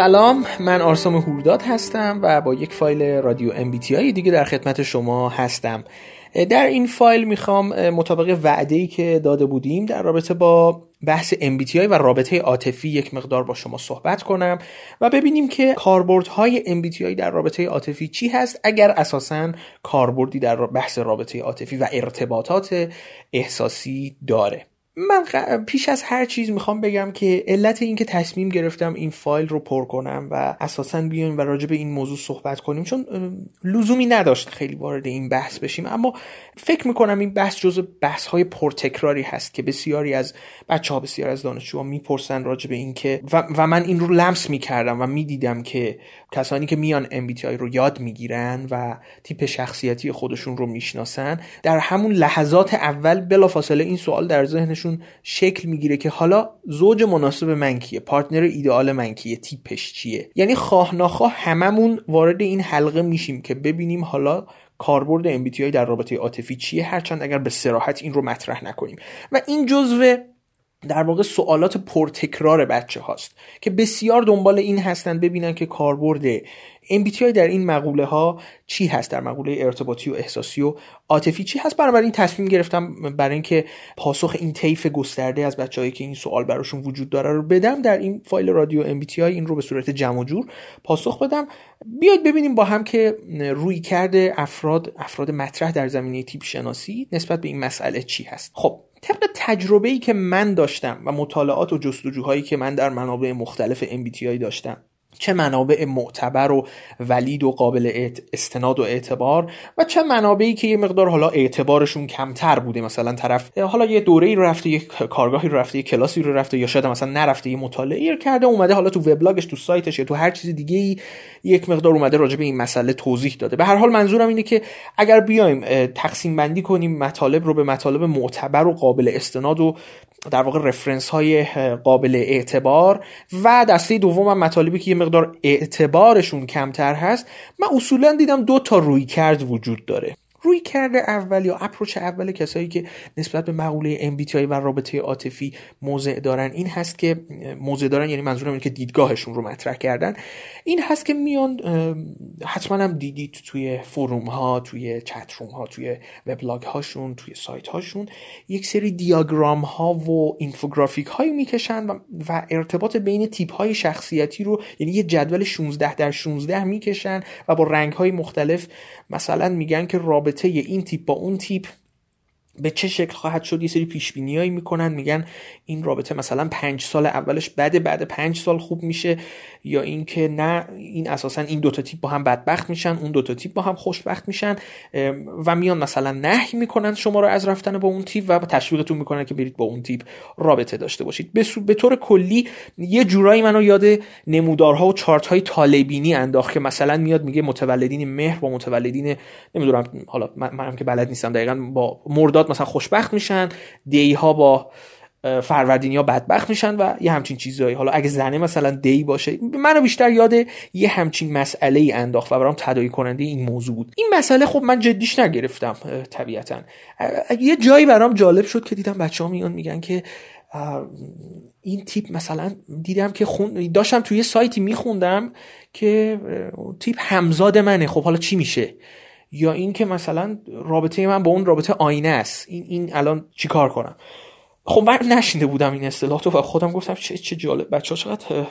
سلام من آرسام هورداد هستم و با یک فایل رادیو MBTI دیگه در خدمت شما هستم. در این فایل می‌خوام مطابق وعده ای که داده بودیم در رابطه با بحث MBTI و رابطه عاطفی یک مقدار با شما صحبت کنم و ببینیم که کاربردهای MBTI در رابطه عاطفی چی هست اگر اساسا کاربردی در بحث رابطه عاطفی و ارتباطات احساسی داره. من پیش از هر چیز می‌خوام بگم که علت اینکه تصمیم گرفتم این فایل رو پر کنم و اساسا بیایم و راجع به این موضوع صحبت کنیم چون لزومی نداشت خیلی وارد این بحث بشیم. اما فکر می‌کنم این بحث جز بحث های پرتکراری هست که بسیاری از بچه ها بسیار از دانشجوها می‌پرسن راجع به این که و, و من این رو لمس می‌کردم و می‌دیدم که کسانی که میان MBTI رو یاد می‌گیرن و تیپ شخصیتی خودشون رو می‌شناسن در همون لحظات اول بلافاصله این سوال در ذهنشون شکل می‌گیره که حالا زوج مناسب من کیه؟ پارتنر ایدئال من کیه؟ تیپش چیه؟ یعنی خواه ناخواه هممون وارد این حلقه میشیم که ببینیم حالا کاربرد MBTI در رابطه عاطفی چیه هرچند اگر به سراحت این رو مطرح نکنیم. و این جزو در واقع سوالات پرتکرار بچه هاست که بسیار دنبال این هستن ببینن که کاربرد MBTI در این مقوله ها چی هست در مقوله ارتباطی و احساسی و عاطفی چی هست. بنابراین تصمیم گرفتم برای اینکه پاسخ این طیف گسترده از بچههایی که این سوال براشون وجود داره رو بدم در این فایل رادیو MBTI این رو به صورت جمع جور پاسخ بدم. بیاید ببینیم با هم که روی کرده افراد افراد مطرح در زمینه تیپ شناسی نسبت به این مسئله چی هست. خب طبق تجربه ای که من داشتم و مطالعات و جستجوهایی که من در منابع مختلف MBTI داشتم چه منابع معتبر و ولید و قابل استناد و اعتبار و چه منابعی که یه مقدار حالا اعتبارشون کمتر بوده. مثلا طرف حالا یه دوره ای رو رفته یه کارگاهی رو رفته یه کلاسی رو رفته یا شاید مثلا نرفته یه مطالعه کرده اومده حالا تو وبلاگش تو سایتش یا تو هر چیز دیگه ای یک مقدار اومده راجع به این مسئله توضیح داده. به هر حال منظورم اینه که اگر بیایم تقسیم بندی کنیم مطالب رو به مطالب معتبر و قابل استناد و در واقع رفرنس های قابل اعتبار و دسته دوم هم مطالبی که مقدار اعتبارشون کمتر هست من اصولا دیدم دو تا روی کرد وجود داره. روی کرده اول یا اپروچ اول کسایی که نسبت به مقوله MBTI و رابطه عاطفی موضع دارن این هست که موضع دارن یعنی منظورم اینه که دیدگاهشون رو مطرح کردن. این هست که میان حتما هم دیدید توی فروم ها توی چت ها توی وبلاگ هاشون توی سایت هاشون یک سری دیاگرام ها و اینفوگرافیک هایی می‌کشن و, و ارتباط بین تیپ های شخصیتی رو یعنی یه جدول 16 در 16 می‌کشن و با رنگ های مختلف مثلا میگن که رابطه این تیپ با اون تیپ به چه شکل خواهد شد؟ یه سری پیش بینیایی می‌کنن میگن این رابطه مثلا پنج سال اولش بده بعد پنج سال خوب میشه یا اینکه نه این اساسا این دوتا تیپ با هم بدبخت میشن اون دوتا تیپ با هم خوشبخت میشن و میان مثلا نهی می‌کنن شما رو از رفتن با اون تیپ و تشویقتون می‌کنن که برید با اون تیپ رابطه داشته باشید. به طور کلی یه جورایی منو یاد نمودارها و چارت های طالبینی انداخت که مثلا میاد میگه متولدین مهر با متولدین نمی‌دونم حالا من, که بلد نیستم دقیقا با مرداد مثلا خوشبخت میشن دی ها با فروردینی ها بدبخت میشن و یه همچین چیزهایی حالا اگه زنه مثلا دی باشه منو بیشتر یاد یه همچین مسئله ای انداخت و برام تدایی کننده این موضوع بود. این مسئله خب من جدیش نگرفتم طبیعتا. یه جایی برام جالب شد که دیدم بچه ها میان میگن که این تیپ مثلا دیدم که خون داشتم توی سایتی میخوندم که تیپ همزاد منه. خب حالا چی میشه؟ یا اینکه مثلا رابطه من با اون رابطه آینه است. این این الان چیکار کنم؟ خب من نشینده بودم این اصطلاح و خودم گفتم چه چه جالب. بچه ها چقدر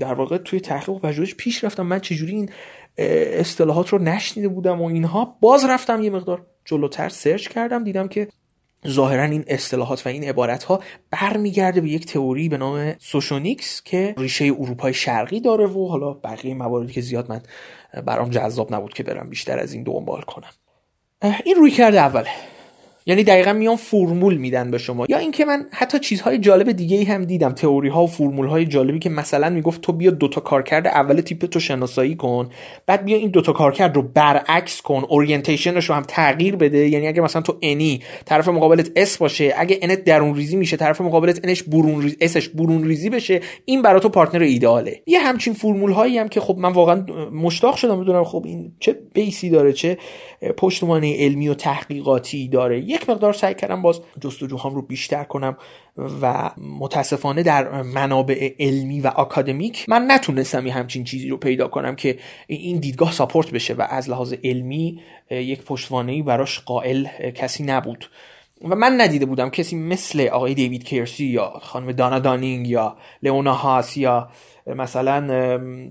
در واقع توی تحقیق و پژوهش پیش رفتم. من چجوری این اصطلاحات رو نشنیده بودم و اینها؟ باز رفتم یه مقدار جلوتر search کردم. دیدم که ظاهرا این اصطلاحات و این عبارت ها برمیگرده به یک تئوری به نام Socionics که ریشه اروپای شرقی داره و حالا بقیه مواردی که زیاد من برام جذاب نبود که برم بیشتر از این دنبال کنم. این رویکرد اوله. یعنی دقیقا میان فرمول میدن به شما. یا اینکه من حتی چیزهای جالب دیگه ای هم دیدم. تئوری ها و فرمول های جالبی که مثلا می‌گفت تو بیا دوتا کارکرد اول تیپ تو شناسایی کن بعد بیا این دوتا کارکرد رو برعکس کن orientation ش رو هم تغییر بده. یعنی اگه مثلا تو N ای طرف مقابلت S باشه اگه N ت درون ریزی میشه طرف مقابلت N ش برون ریزی S ش برون ریزی بشه این برای تو partner ایده‌آله یه همچین فرمول هایی هم که خب من واقعا مشتاق شدم بدونم خب این چه base ی داره چه پشتوانه علمی و تحقیقاتی داره. یک مقدار سعی کردم باز جستجوهام رو بیشتر کنم و متاسفانه در منابع علمی و آکادمیک من نتونستم همچین چیزی رو پیدا کنم که این دیدگاه ساپورت بشه و از لحاظ علمی یک پشتوانه براش قائل کسی نبود. و من ندیده بودم کسی مثل آقای دیوید کیرسی یا خانم دانا دانینگ یا لئونا هاس یا مثلا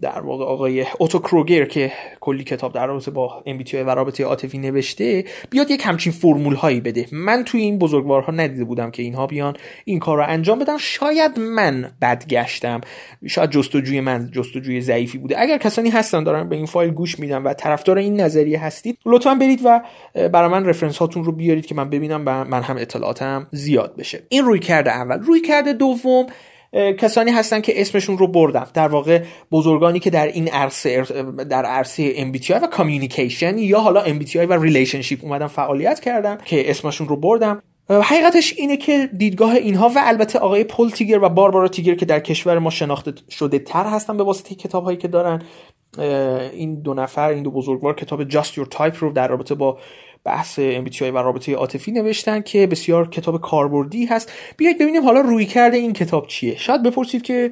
در واقع آقای اوتو کروگر که کلی کتاب در رابطه با MBTI و رابطه عاطفی نوشته بیاد یک همچین فرمول هایی بده. من توی این بزرگوارها ندیده بودم که اینها بیان این کار رو انجام بدن. شاید من بد گشتم شاید جستجوی من جستجوی ضعیفی بوده. اگر کسانی هستن دارن به این فایل گوش میدن و طرفدار این نظریه هستید لطفا برید و برای من reference هاتون رو بیارید که من ببینم من هم اطلاعاتم زیاد بشه. این رویکرد اول. رویکرد دوم کسانی هستن که اسمشون رو بردم در واقع بزرگانی که در این عرصه در عرصه MBTI و communication یا حالا MBTI و relationship اومدن فعالیت کردن که اسمشون رو بردم حقیقتش اینه که دیدگاه اینها و البته آقای پل تیگر و باربارا تیگر که در کشور ما شناخته شده تر هستن به واسطه کتاب هایی که دارن. این دو نفر این دو بزرگوار کتاب Just Your Type رو در رابطه با بحث MBTI و رابطه عاطفی نوشتن که بسیار کتاب کاربردی هست. بیایید ببینیم حالا روی کرده این کتاب چیه. شاید بپرسید که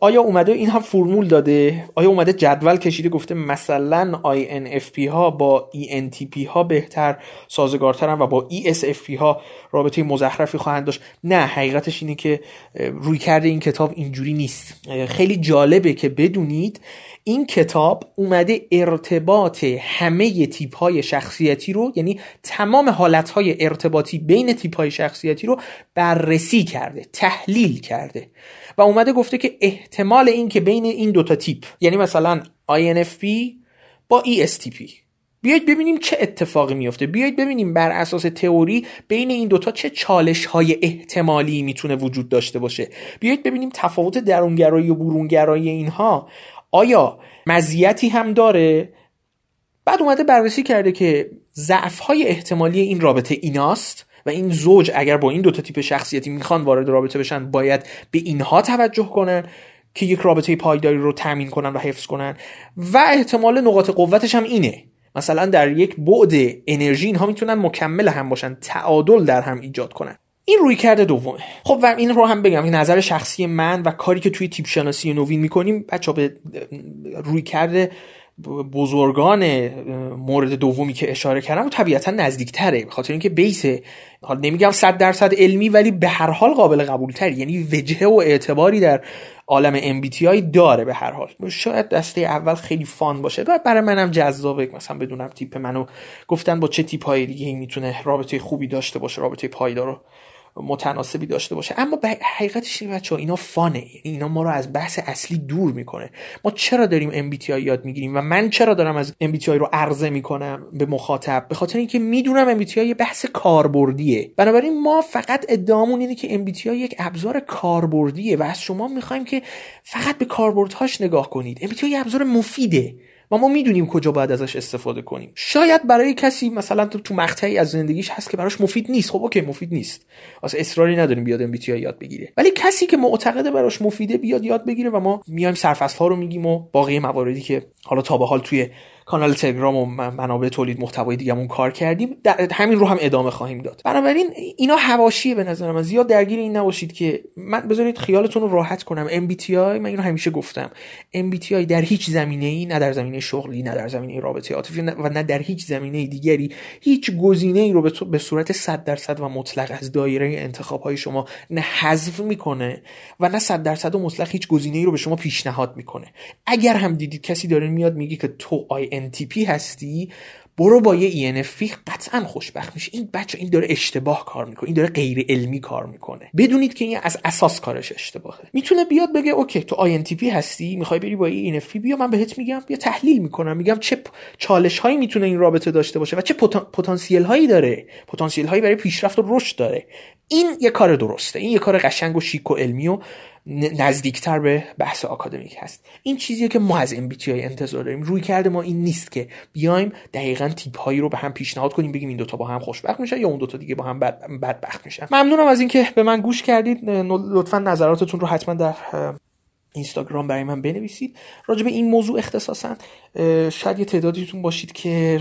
آیا اومده این هم فرمول داده؟ آیا اومده جدول کشیده گفته مثلا INFP ها با ENTP ها بهتر سازگارترن و با ESFP ها رابطه مزخرفی خواهند داشت؟ نه حقیقتش اینه که روی کرده این کتاب اینجوری نیست. خیلی جالبه که بدونید این کتاب اومده ارتباط همه تیپ های شخصیتی رو یعنی تمام حالت های ارتباطی بین تیپ های شخصیتی رو بررسی کرده تحلیل کرده و اومده گفته که احتمال این که بین این دوتا تیپ یعنی مثلا INFP با ESTP بیایید ببینیم چه اتفاقی میفته بیایید ببینیم بر اساس تئوری بین این دوتا چه چالش های احتمالی می‌تونه وجود داشته باشه. بیایید ببینیم تفاوت درونگرایی و برونگرایی اینها. آیا مزیتی هم داره؟ بعد اومده بررسی کرده که ضعف های احتمالی این رابطه ایناست و این زوج اگر با این دوتا تیپ شخصیتی می‌خوان وارد رابطه بشن باید به اینها توجه کنن که یک رابطه پایداری رو تامین کنن و حفظ کنن. و احتمال نقاط قوتش هم اینه. مثلا در یک بعد انرژی اینها می‌تونن مکمل هم باشن تعادل در هم ایجاد کنن. این روی کرده دومه خب و این رو هم بگم که نظر شخصی من و کاری که توی تیپ شناسی نوین می‌کنیم بچه به روی کرده بزرگان مورد دومی که اشاره کردم طبیعتا نزدیکتره به خاطر اینکه بیس حال نمیگم صد درصد علمی ولی به هر حال قابل قبول تر یعنی وجهه و اعتباری در عالم MBTI داره به هر حال. شاید دسته اول خیلی فان باشه. و برای منم جذابه مثلا بدونم تیپ منو گفتن با چه تیپ های دیگه می‌تونه رابطه خوبی داشته باشه رابطه پایدار متناسبی داشته باشه. اما به حقیقتش این بچه اینا فانه. اینا ما رو از بحث اصلی دور می‌کنه. ما چرا داریم MBTI یاد می‌گیریم و من چرا دارم از MBTI رو عرضه می‌کنم به مخاطب؟ به خاطر اینکه می‌دونم MBTI یه بحث کاربردیه. بنابراین ما فقط ادعامون اینه که MBTI یک ابزار کاربردیه و از شما می‌خوایم که فقط به کاربردهاش نگاه کنید. MBTI یه ابزار مفیده. و ما می‌دونیم کجا باید ازش استفاده کنیم. شاید برای کسی مثلا تو مقطعی از زندگیش هست که براش مفید نیست. خب اوکی مفید نیست. واسه اصراری نداریم بیاد ام یاد بگیره. ولی کسی که معتقده براش مفیده بیاد یاد بگیره و ما میایم سرفصل ها رو میگیم و باقی مواردی که حالا تا به حال توی کانال تلگرام و منابع تولید محتوای دیگه‌مون کار کردیم. همین رو هم ادامه خواهیم داد. بنابراین اینا حواشیه به نظر من. زیاد درگیر این نباشید که من بذارید خیالتون رو راحت کنم. MBTI من اینو همیشه گفتم. MBTI در هیچ زمینه ای نه در زمینه شغلی نه در زمینه رابطه عاطفی و نه در هیچ زمینه دیگری هیچ گزینه ای رو به, به صورت 100 درصد و مطلق از دایره انتخاب های شما نه حذف می‌کنه و نه 100 درصد و مطلق هیچ گزینه ای رو به شما پیشنهاد می‌کنه. اگر هم دیدید کسی داره میاد میگه که تو آی NTP هستی؟ برو با یه ENFP قطعا خوشبخت میشه این بچه این داره اشتباه کار می‌کنه. این داره غیر علمی کار می‌کنه. بدونید که این از اساس کارش اشتباهه. می‌تونه بیاد بگه اوکی تو INTP هستی؟ می‌خوای بری با یه ENFP بیا من بهت میگم. بیا تحلیل می‌کنم. میگم چه چالش هایی می‌تونه این رابطه داشته باشه و چه پتانسیل هایی داره. پتانسیل هایی برای پیشرفت و رشد داره. این یه کار درسته. این یه کار قشنگ و شیک و علمی و نزدیکتر به بحث آکادمیک هست. این چیزیه که ما از MBTI انتظار داریم. روی کرده ما این نیست که بیایم دقیقا تیپ هایی رو به هم پیشنهاد کنیم بگیم این دوتا با هم خوشبخت میشن یا اون دوتا دیگه با هم بد بدبخت میشن. ممنونم از اینکه به من گوش کردید. لطفا نظراتتون رو حتما در اینستاگرام برای من بنویسید. راجع به این موضوع اختصاصا شاید یه تعدادیتون باشید که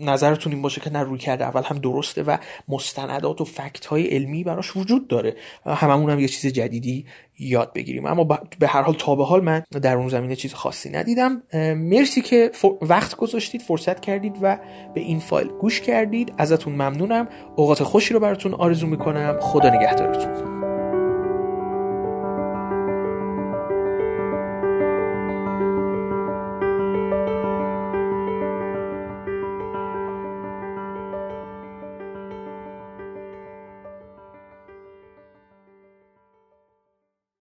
نظرتون این باشه که نه روی کرده اول هم درسته و مستندات و فکت های علمی براش وجود داره. هممون هم یه چیز جدیدی یاد بگیریم. اما به هر حال تا به حال من در اون زمینه چیز خاصی ندیدم. مرسی که وقت گذاشتید فرصت کردید و به این فایل گوش کردید. ازتون ممنونم. اوقات خوشی رو براتون آرزو می‌کنم. خدا نگهدارتون.